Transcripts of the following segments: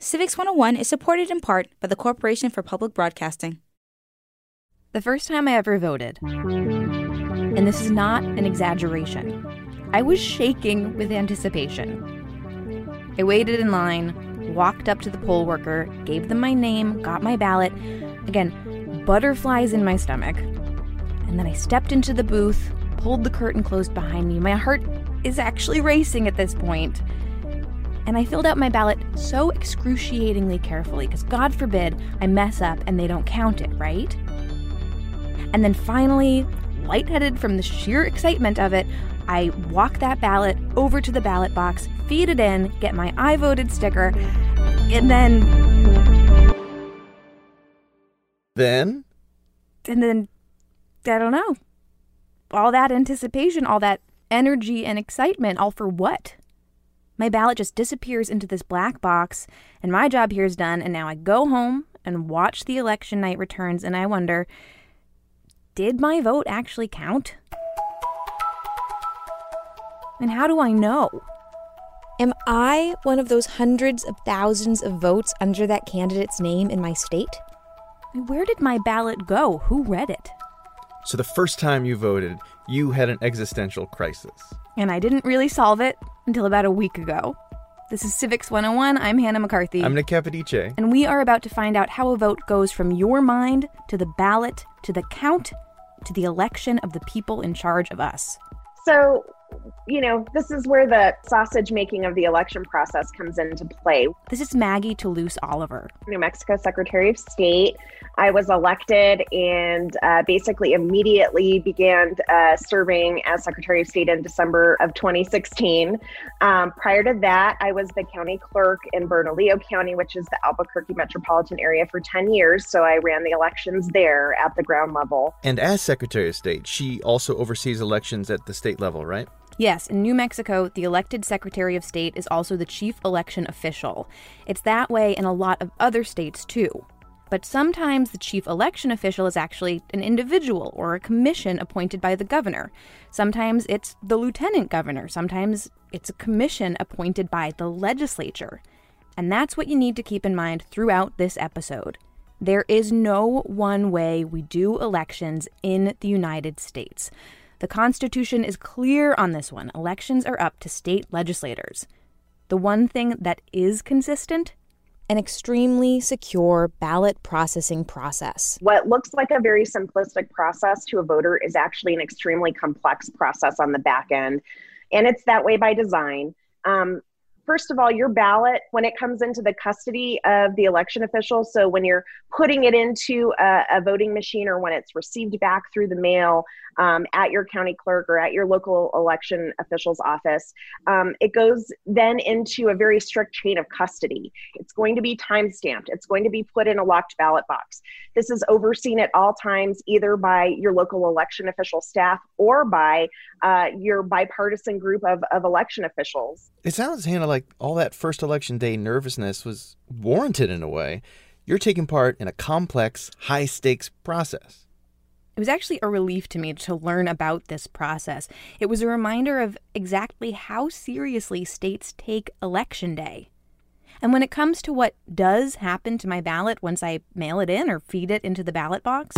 Civics 101 is supported in part by the Corporation for Public Broadcasting. The first time I ever voted, and this is not an exaggeration, I was shaking with anticipation. I waited in line, walked up to the poll worker, gave them my name, got my ballot. Again, butterflies in my stomach. And then I stepped into the booth, pulled the curtain closed behind me. My heart is actually racing at this point. And I filled out my ballot so excruciatingly carefully because God forbid I mess up and they don't count it, right? And then finally, lightheaded from the sheer excitement of it, I walk that ballot over to the ballot box, feed it in, get my I voted sticker, and then. Then? And then, I don't know. All that anticipation, all that energy and excitement, all for what? My ballot just disappears into this black box, and my job here is done, and now I go home and watch the election night returns, and I wonder did my vote actually count? And how do I know? Am I one of those hundreds of thousands of votes under that candidate's name in my state? Where did my ballot go? Who read it? So the first time you voted, you had an existential crisis. And I didn't really solve it until about a week ago. This is Civics 101. I'm Hannah McCarthy. I'm Nick Capodice. And we are about to find out how a vote goes from your mind to the ballot to the count to the election of the people in charge of us. So, you know, this is where the sausage making of the election process comes into play. This is Maggie Toulouse Oliver, New Mexico Secretary of State. I was elected and uh, basically immediately began uh, serving as Secretary of State in December of 2016. Um, prior to that, I was the county clerk in Bernalillo County, which is the Albuquerque metropolitan area, for 10 years. So I ran the elections there at the ground level. And as Secretary of State, she also oversees elections at the state level, right? Yes, in New Mexico, the elected Secretary of State is also the chief election official. It's that way in a lot of other states, too. But sometimes the chief election official is actually an individual or a commission appointed by the governor. Sometimes it's the lieutenant governor. Sometimes it's a commission appointed by the legislature. And that's what you need to keep in mind throughout this episode. There is no one way we do elections in the United States. The Constitution is clear on this one. Elections are up to state legislators. The one thing that is consistent an extremely secure ballot processing process. What looks like a very simplistic process to a voter is actually an extremely complex process on the back end. And it's that way by design. Um, first of all, your ballot, when it comes into the custody of the election official, so when you're putting it into a, a voting machine or when it's received back through the mail um, at your county clerk or at your local election official's office, um, it goes then into a very strict chain of custody. It's going to be time stamped, it's going to be put in a locked ballot box. This is overseen at all times either by your local election official staff or by uh, your bipartisan group of, of election officials. It sounds, Hannah, like all that first election day nervousness was warranted in a way. You're taking part in a complex, high stakes process. It was actually a relief to me to learn about this process. It was a reminder of exactly how seriously states take Election Day. And when it comes to what does happen to my ballot once I mail it in or feed it into the ballot box,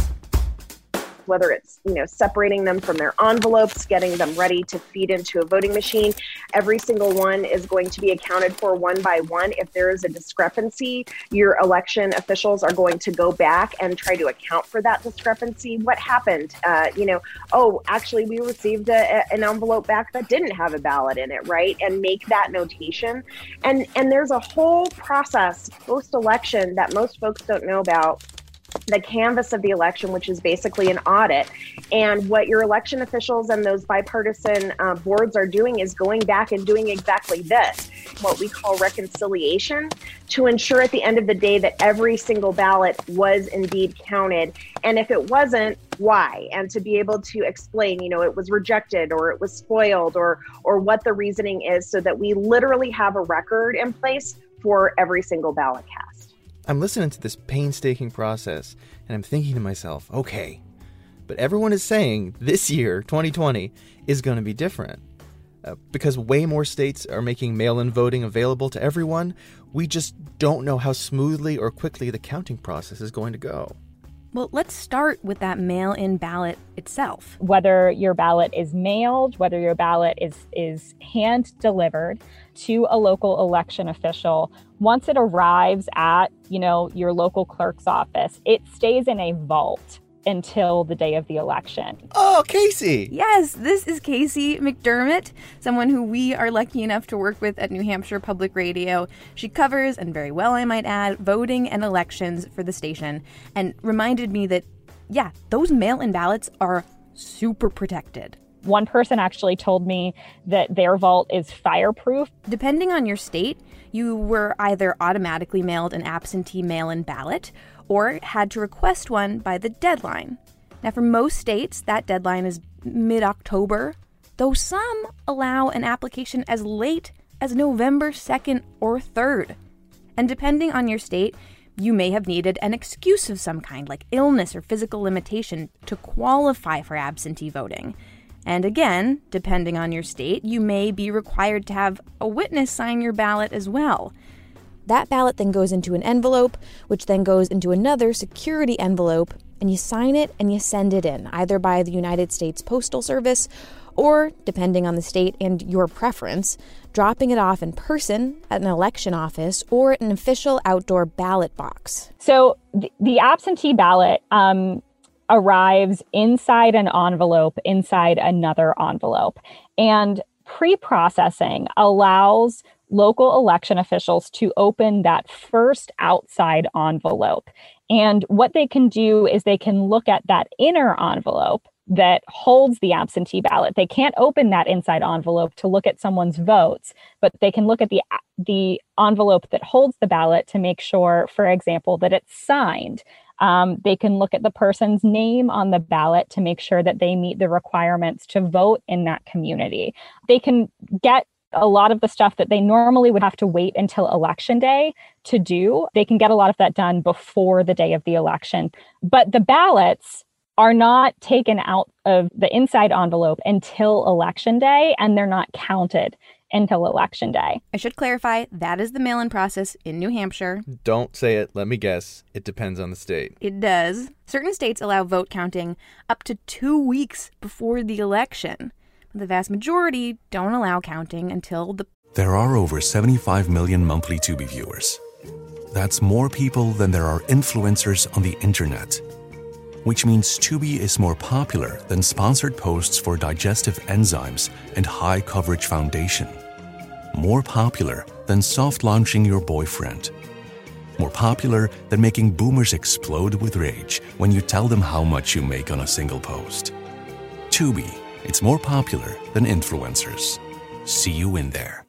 whether it's you know separating them from their envelopes, getting them ready to feed into a voting machine. Every single one is going to be accounted for one by one. If there is a discrepancy, your election officials are going to go back and try to account for that discrepancy. What happened? Uh, you know, oh, actually, we received a, an envelope back that didn't have a ballot in it, right? And make that notation. And and there's a whole process post election that most folks don't know about the canvass of the election, which is basically an audit. And what your election officials and those bipartisan uh, boards are doing is going back and doing exactly this, what we call reconciliation, to ensure at the end of the day that every single ballot was indeed counted. And if it wasn't, why? And to be able to explain, you know, it was rejected or it was spoiled or or what the reasoning is so that we literally have a record in place for every single ballot cast. I'm listening to this painstaking process and I'm thinking to myself, okay, but everyone is saying this year, 2020, is going to be different. Uh, because way more states are making mail in voting available to everyone, we just don't know how smoothly or quickly the counting process is going to go. Well, let's start with that mail in ballot itself. Whether your ballot is mailed, whether your ballot is, is hand delivered to a local election official, once it arrives at, you know, your local clerk's office, it stays in a vault until the day of the election. Oh, Casey! Yes, this is Casey McDermott, someone who we are lucky enough to work with at New Hampshire Public Radio. She covers, and very well I might add, voting and elections for the station, and reminded me that, yeah, those mail in ballots are super protected. One person actually told me that their vault is fireproof. Depending on your state, you were either automatically mailed an absentee mail in ballot or had to request one by the deadline. Now, for most states, that deadline is mid October, though some allow an application as late as November 2nd or 3rd. And depending on your state, you may have needed an excuse of some kind, like illness or physical limitation, to qualify for absentee voting. And again, depending on your state, you may be required to have a witness sign your ballot as well. That ballot then goes into an envelope, which then goes into another security envelope, and you sign it and you send it in, either by the United States Postal Service or, depending on the state and your preference, dropping it off in person at an election office or at an official outdoor ballot box. So the, absentee ballot um, arrives inside an envelope, inside another envelope. And pre processing allows local election officials to open that first outside envelope. And what they can do is they can look at that inner envelope that holds the absentee ballot. They can't open that inside envelope to look at someone's votes, but they can look at the the envelope that holds the ballot to make sure, for example, that it's signed. Um, they can look at the person's name on the ballot to make sure that they meet the requirements to vote in that community. They can get a lot of the stuff that they normally would have to wait until election day to do, they can get a lot of that done before the day of the election. But the ballots are not taken out of the inside envelope until election day and they're not counted until election day. I should clarify that is the mail in process in New Hampshire. Don't say it. Let me guess. It depends on the state. It does. Certain states allow vote counting up to two weeks before the election. The vast majority don't allow counting until the. There are over 75 million monthly Tubi viewers. That's more people than there are influencers on the internet. Which means Tubi is more popular than sponsored posts for digestive enzymes and high coverage foundation. More popular than soft launching your boyfriend. More popular than making boomers explode with rage when you tell them how much you make on a single post. Tubi it's more popular than influencers. See you in there.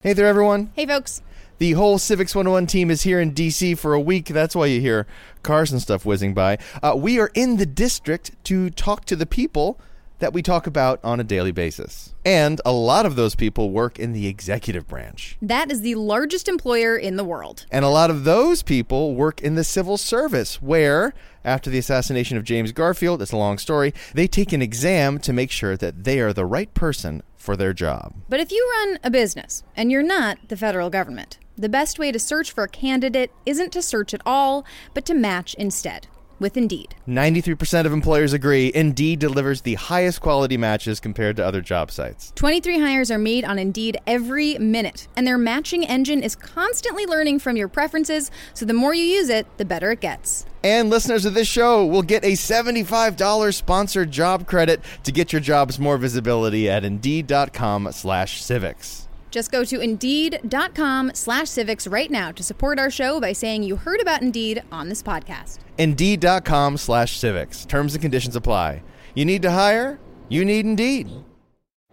Hey there, everyone. Hey, folks. The whole Civics 101 team is here in DC for a week. That's why you hear cars and stuff whizzing by. Uh, we are in the district to talk to the people that we talk about on a daily basis. And a lot of those people work in the executive branch. That is the largest employer in the world. And a lot of those people work in the civil service, where, after the assassination of James Garfield, it's a long story, they take an exam to make sure that they are the right person for their job. But if you run a business and you're not the federal government, the best way to search for a candidate isn't to search at all, but to match instead. With Indeed. 93% of employers agree Indeed delivers the highest quality matches compared to other job sites. 23 hires are made on Indeed every minute, and their matching engine is constantly learning from your preferences, so the more you use it, the better it gets. And listeners of this show will get a $75 sponsored job credit to get your jobs more visibility at Indeed.com slash civics. Just go to Indeed.com slash civics right now to support our show by saying you heard about Indeed on this podcast. Indeed.com slash civics. Terms and conditions apply. You need to hire? You need Indeed.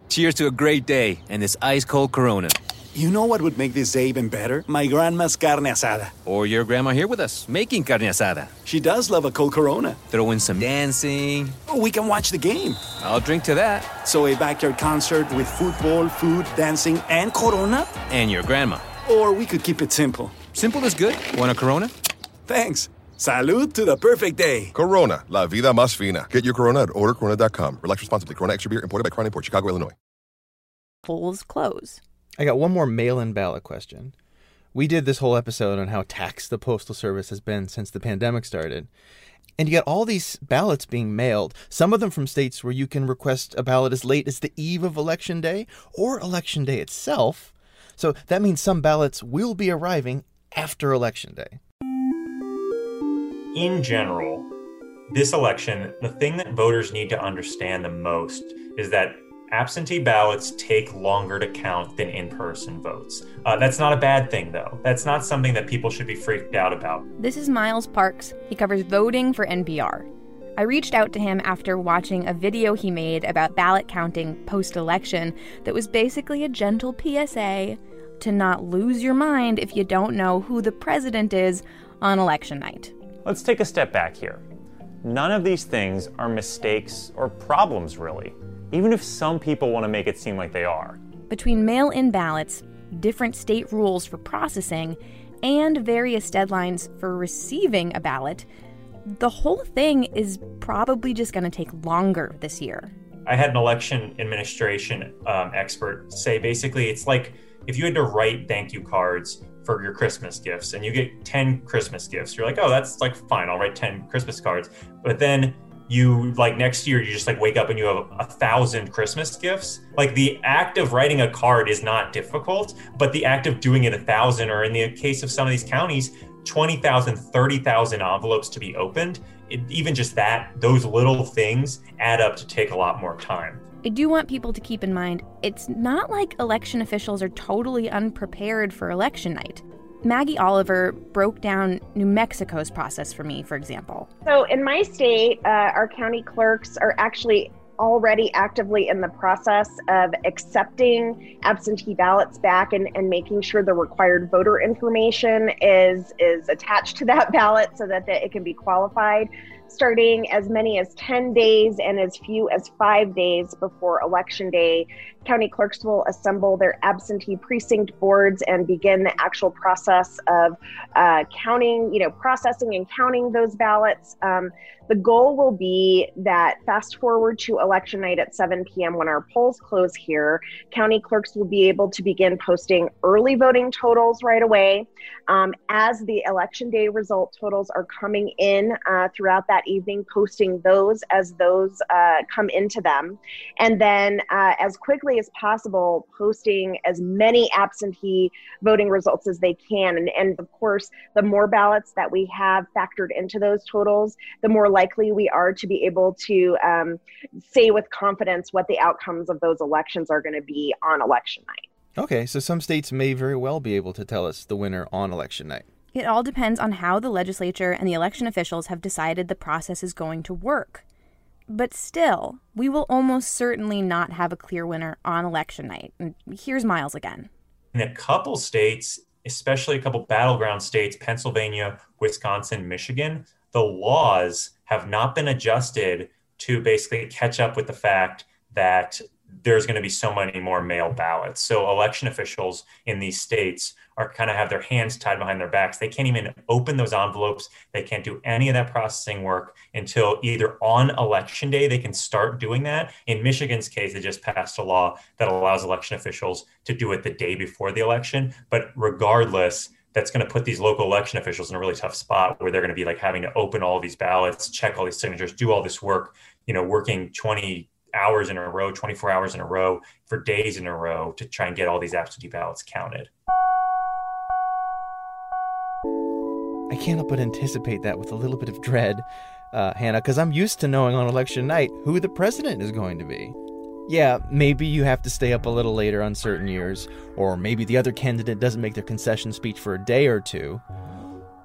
Cheers to a great day and this ice cold Corona. You know what would make this day even better? My grandma's carne asada. Or your grandma here with us, making carne asada. She does love a cold Corona. Throw in some dancing. Oh, we can watch the game. I'll drink to that. So a backyard concert with football, food, dancing, and Corona? And your grandma. Or we could keep it simple. Simple is good. Want a Corona? Thanks. Salud to the perfect day. Corona, la vida más fina. Get your Corona at ordercorona.com. Relax responsibly. Corona Extra Beer, imported by Crown Port, Chicago, Illinois. Polls close. I got one more mail in ballot question. We did this whole episode on how taxed the Postal Service has been since the pandemic started. And you got all these ballots being mailed, some of them from states where you can request a ballot as late as the eve of Election Day or Election Day itself. So that means some ballots will be arriving after Election Day. In general, this election, the thing that voters need to understand the most is that absentee ballots take longer to count than in person votes. Uh, that's not a bad thing, though. That's not something that people should be freaked out about. This is Miles Parks. He covers voting for NPR. I reached out to him after watching a video he made about ballot counting post election that was basically a gentle PSA to not lose your mind if you don't know who the president is on election night. Let's take a step back here. None of these things are mistakes or problems, really even if some people want to make it seem like they are. Between mail in ballots, different state rules for processing, and various deadlines for receiving a ballot, the whole thing is probably just going to take longer this year. I had an election administration um, expert say basically it's like if you had to write thank you cards for your Christmas gifts and you get 10 Christmas gifts, you're like, oh, that's like fine, I'll write 10 Christmas cards. But then you like next year you just like wake up and you have a thousand christmas gifts. Like the act of writing a card is not difficult but the act of doing it a thousand or in the case of some of these counties 20000 30000 envelopes to be opened it, even just that those little things add up to take a lot more time I do want people to keep in mind it's not like election officials are totally unprepared for election night. Maggie Oliver broke down New Mexico's process for me, for example. So, in my state, uh, our county clerks are actually already actively in the process of accepting absentee ballots back and, and making sure the required voter information is is attached to that ballot so that, that it can be qualified starting as many as 10 days and as few as five days before election day county clerks will assemble their absentee precinct boards and begin the actual process of uh, counting, you know, processing and counting those ballots. Um, the goal will be that fast forward to election night at 7 p.m. when our polls close here, county clerks will be able to begin posting early voting totals right away. Um, as the election day result totals are coming in uh, throughout that evening, posting those as those uh, come into them. And then uh, as quickly quickly as possible posting as many absentee voting results as they can. And, and of course, the more ballots that we have factored into those totals, the more likely we are to be able to um, say with confidence what the outcomes of those elections are going to be on election night. Okay, so some states may very well be able to tell us the winner on election night. It all depends on how the legislature and the election officials have decided the process is going to work. But still, we will almost certainly not have a clear winner on election night. And here's Miles again. In a couple states, especially a couple battleground states, Pennsylvania, Wisconsin, Michigan, the laws have not been adjusted to basically catch up with the fact that there's going to be so many more mail ballots. So election officials in these states are kind of have their hands tied behind their backs. They can't even open those envelopes. They can't do any of that processing work until either on election day they can start doing that. In Michigan's case, they just passed a law that allows election officials to do it the day before the election. But regardless, that's going to put these local election officials in a really tough spot where they're going to be like having to open all these ballots, check all these signatures, do all this work, you know, working 20 hours in a row, 24 hours in a row for days in a row to try and get all these absentee ballots counted. I help but anticipate that with a little bit of dread, uh, Hannah, because I'm used to knowing on election night who the president is going to be. Yeah, maybe you have to stay up a little later on certain years, or maybe the other candidate doesn't make their concession speech for a day or two.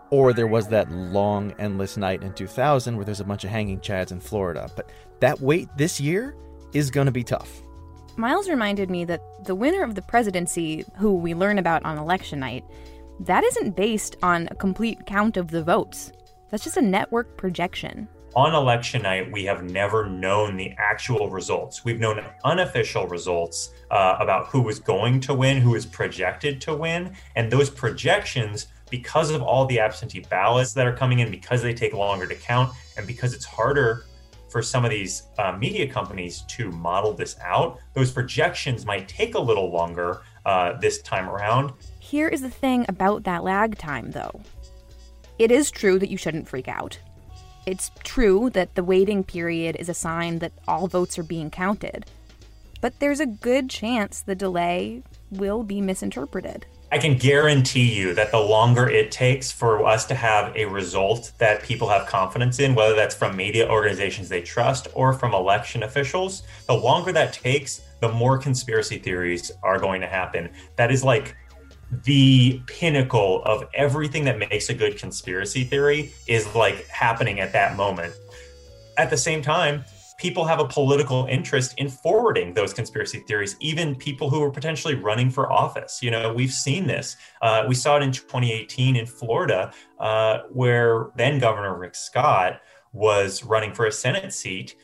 Or there was that long, endless night in 2000 where there's a bunch of hanging chads in Florida. But that wait this year is going to be tough. Miles reminded me that the winner of the presidency, who we learn about on election night, that isn't based on a complete count of the votes. That's just a network projection. On election night, we have never known the actual results. We've known unofficial results uh, about who was going to win, who is projected to win. And those projections, because of all the absentee ballots that are coming in, because they take longer to count, and because it's harder for some of these uh, media companies to model this out, those projections might take a little longer uh, this time around. Here is the thing about that lag time, though. It is true that you shouldn't freak out. It's true that the waiting period is a sign that all votes are being counted. But there's a good chance the delay will be misinterpreted. I can guarantee you that the longer it takes for us to have a result that people have confidence in, whether that's from media organizations they trust or from election officials, the longer that takes, the more conspiracy theories are going to happen. That is like the pinnacle of everything that makes a good conspiracy theory is like happening at that moment. At the same time, people have a political interest in forwarding those conspiracy theories, even people who are potentially running for office. You know, we've seen this. Uh, we saw it in 2018 in Florida, uh, where then Governor Rick Scott was running for a Senate seat.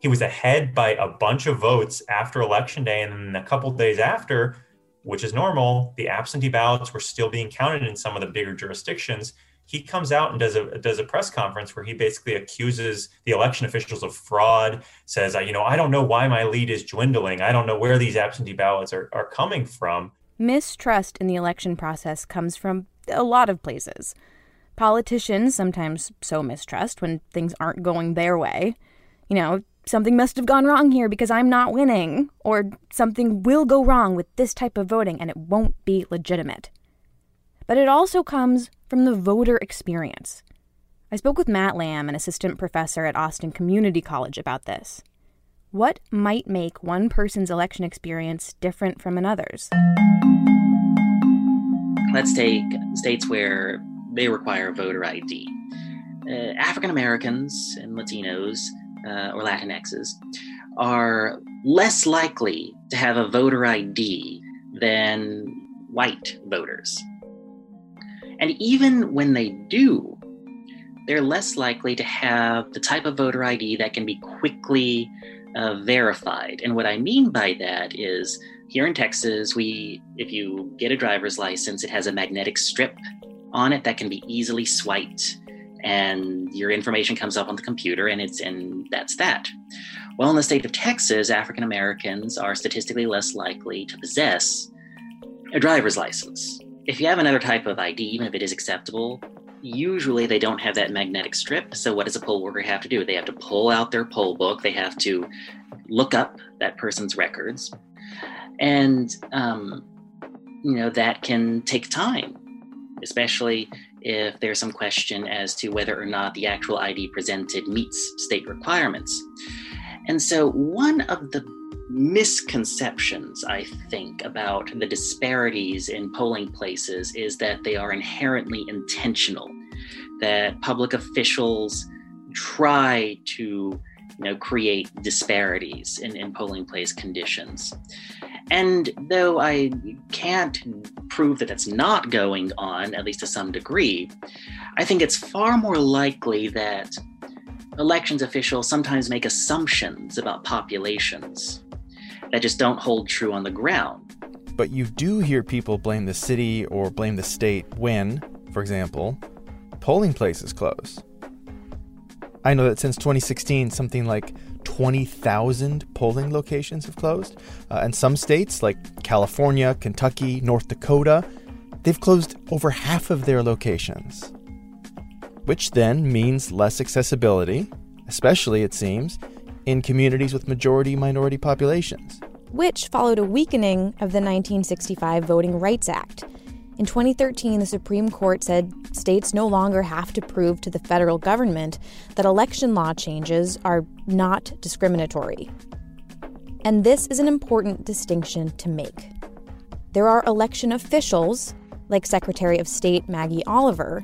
He was ahead by a bunch of votes after Election Day. And then a couple days after, which is normal, the absentee ballots were still being counted in some of the bigger jurisdictions. He comes out and does a does a press conference where he basically accuses the election officials of fraud. Says, you know, I don't know why my lead is dwindling. I don't know where these absentee ballots are, are coming from. Mistrust in the election process comes from a lot of places. Politicians sometimes sow mistrust when things aren't going their way. You know, something must have gone wrong here because I'm not winning, or something will go wrong with this type of voting and it won't be legitimate. But it also comes from the voter experience. I spoke with Matt Lamb, an assistant professor at Austin Community College, about this. What might make one person's election experience different from another's? Let's take states where they require voter ID. Uh, African Americans and Latinos uh, or Latinxes are less likely to have a voter ID than white voters. And even when they do, they're less likely to have the type of voter ID that can be quickly uh, verified. And what I mean by that is here in Texas, we if you get a driver's license, it has a magnetic strip on it that can be easily swiped and your information comes up on the computer and it's and that's that well in the state of texas african americans are statistically less likely to possess a driver's license if you have another type of id even if it is acceptable usually they don't have that magnetic strip. So what does a poll worker have to do? They have to pull out their poll book. They have to look up that person's records. And um, you know that can take time especially if there's some question as to whether or not the actual ID presented meets state requirements. And so, one of the misconceptions, I think, about the disparities in polling places is that they are inherently intentional, that public officials try to you know, create disparities in, in polling place conditions. And though I can't prove that that's not going on, at least to some degree, I think it's far more likely that elections officials sometimes make assumptions about populations that just don't hold true on the ground. But you do hear people blame the city or blame the state when, for example, polling places close. I know that since 2016, something like 20,000 polling locations have closed. Uh, and some states, like California, Kentucky, North Dakota, they've closed over half of their locations, which then means less accessibility, especially, it seems, in communities with majority minority populations. Which followed a weakening of the 1965 Voting Rights Act. In 2013, the Supreme Court said states no longer have to prove to the federal government that election law changes are not discriminatory. And this is an important distinction to make. There are election officials, like Secretary of State Maggie Oliver,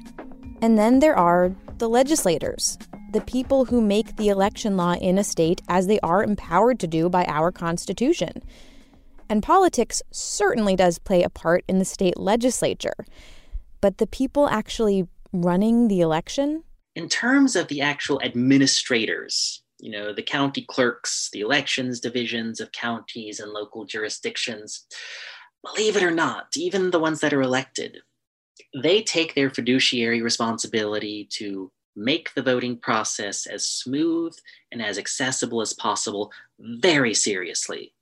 and then there are the legislators, the people who make the election law in a state as they are empowered to do by our Constitution. And politics certainly does play a part in the state legislature. But the people actually running the election? In terms of the actual administrators, you know, the county clerks, the elections divisions of counties and local jurisdictions, believe it or not, even the ones that are elected, they take their fiduciary responsibility to make the voting process as smooth and as accessible as possible very seriously.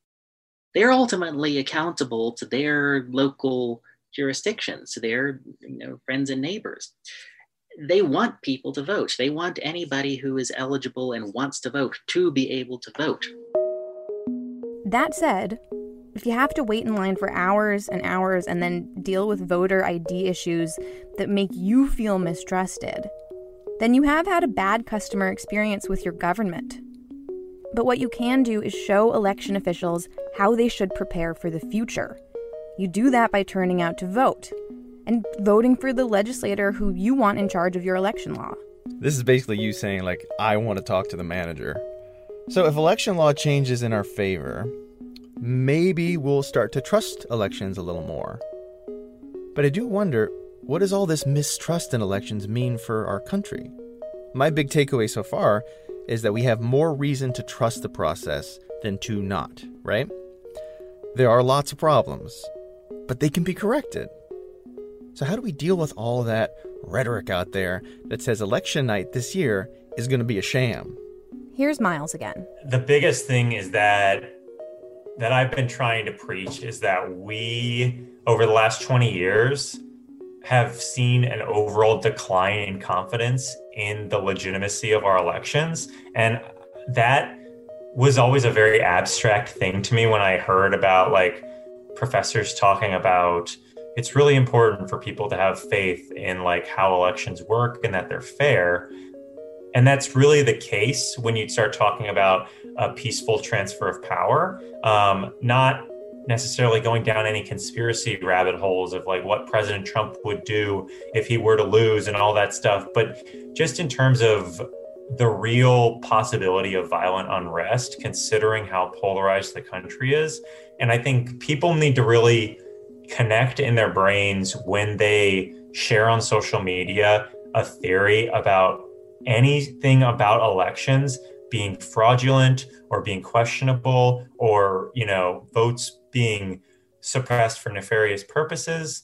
They're ultimately accountable to their local jurisdictions, to their you know, friends and neighbors. They want people to vote. They want anybody who is eligible and wants to vote to be able to vote. That said, if you have to wait in line for hours and hours and then deal with voter ID issues that make you feel mistrusted, then you have had a bad customer experience with your government. But what you can do is show election officials how they should prepare for the future. You do that by turning out to vote and voting for the legislator who you want in charge of your election law. This is basically you saying, like, I want to talk to the manager. So if election law changes in our favor, maybe we'll start to trust elections a little more. But I do wonder what does all this mistrust in elections mean for our country? My big takeaway so far is that we have more reason to trust the process than to not, right? There are lots of problems, but they can be corrected. So, how do we deal with all that rhetoric out there that says election night this year is going to be a sham? Here's Miles again. The biggest thing is that that I've been trying to preach is that we over the last 20 years have seen an overall decline in confidence in the legitimacy of our elections. And that was always a very abstract thing to me when I heard about like professors talking about it's really important for people to have faith in like how elections work and that they're fair. And that's really the case when you start talking about a peaceful transfer of power, um, not necessarily going down any conspiracy rabbit holes of like what President Trump would do if he were to lose and all that stuff, but just in terms of the real possibility of violent unrest, considering how polarized the country is. And I think people need to really connect in their brains when they share on social media a theory about anything about elections being fraudulent or being questionable or you know votes being suppressed for nefarious purposes.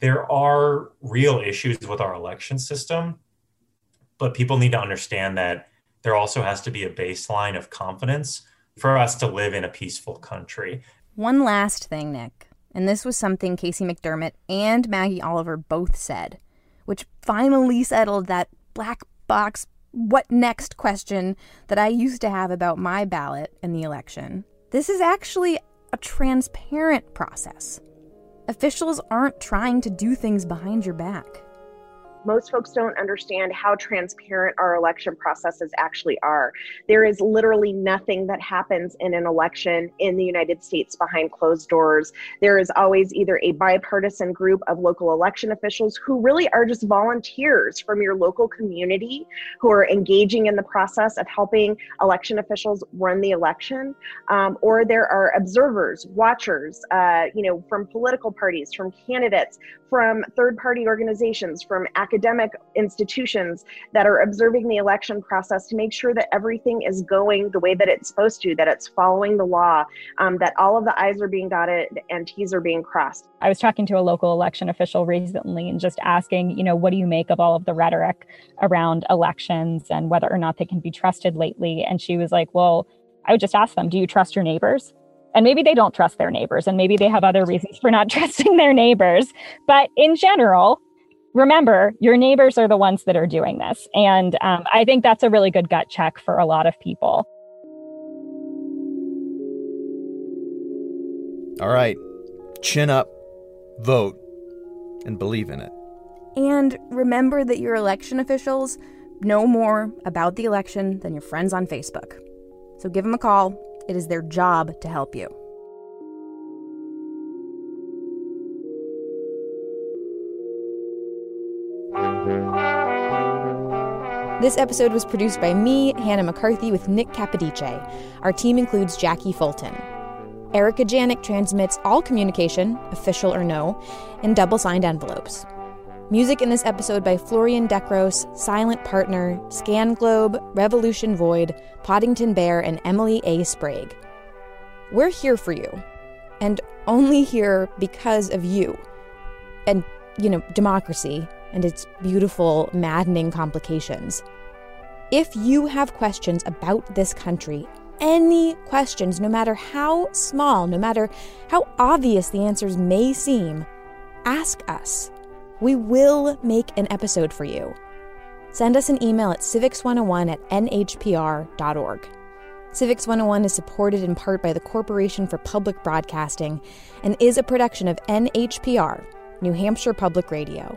There are real issues with our election system, but people need to understand that there also has to be a baseline of confidence for us to live in a peaceful country. One last thing, Nick, and this was something Casey McDermott and Maggie Oliver both said, which finally settled that black box what next question that I used to have about my ballot in the election. This is actually a transparent process. Officials aren't trying to do things behind your back most folks don't understand how transparent our election processes actually are. There is literally nothing that happens in an election in the United States behind closed doors. There is always either a bipartisan group of local election officials who really are just volunteers from your local community who are engaging in the process of helping election officials run the election, um, or there are observers, watchers, uh, you know, from political parties, from candidates, from third party organizations, from academic institutions that are observing the election process to make sure that everything is going the way that it's supposed to, that it's following the law, um, that all of the I's are being dotted and T's are being crossed. I was talking to a local election official recently and just asking, you know, what do you make of all of the rhetoric around elections and whether or not they can be trusted lately? And she was like, well, I would just ask them, do you trust your neighbors? And maybe they don't trust their neighbors, and maybe they have other reasons for not trusting their neighbors. But in general, remember, your neighbors are the ones that are doing this. And um, I think that's a really good gut check for a lot of people. All right, chin up, vote, and believe in it. And remember that your election officials know more about the election than your friends on Facebook. So give them a call. It is their job to help you. This episode was produced by me, Hannah McCarthy, with Nick Capodice. Our team includes Jacqui Fulton. Erika Janik transmits all communication, official or no, in double signed envelopes. Music in this episode by Florian Decros, Silent Partner, Scan Glow, Revolution Void, Poddington Bear, and Emily A. Sprague. We're here for you, and only here because of you. And, you know, democracy and its beautiful, maddening complications. If you have questions about this country, any questions, no matter how small, no matter how obvious the answers may seem, ask us. We will make an episode for you. Send us an email at civics101 at nhpr.org. Civics 101 is supported in part by the Corporation for Public Broadcasting and is a production of NHPR, New Hampshire Public Radio.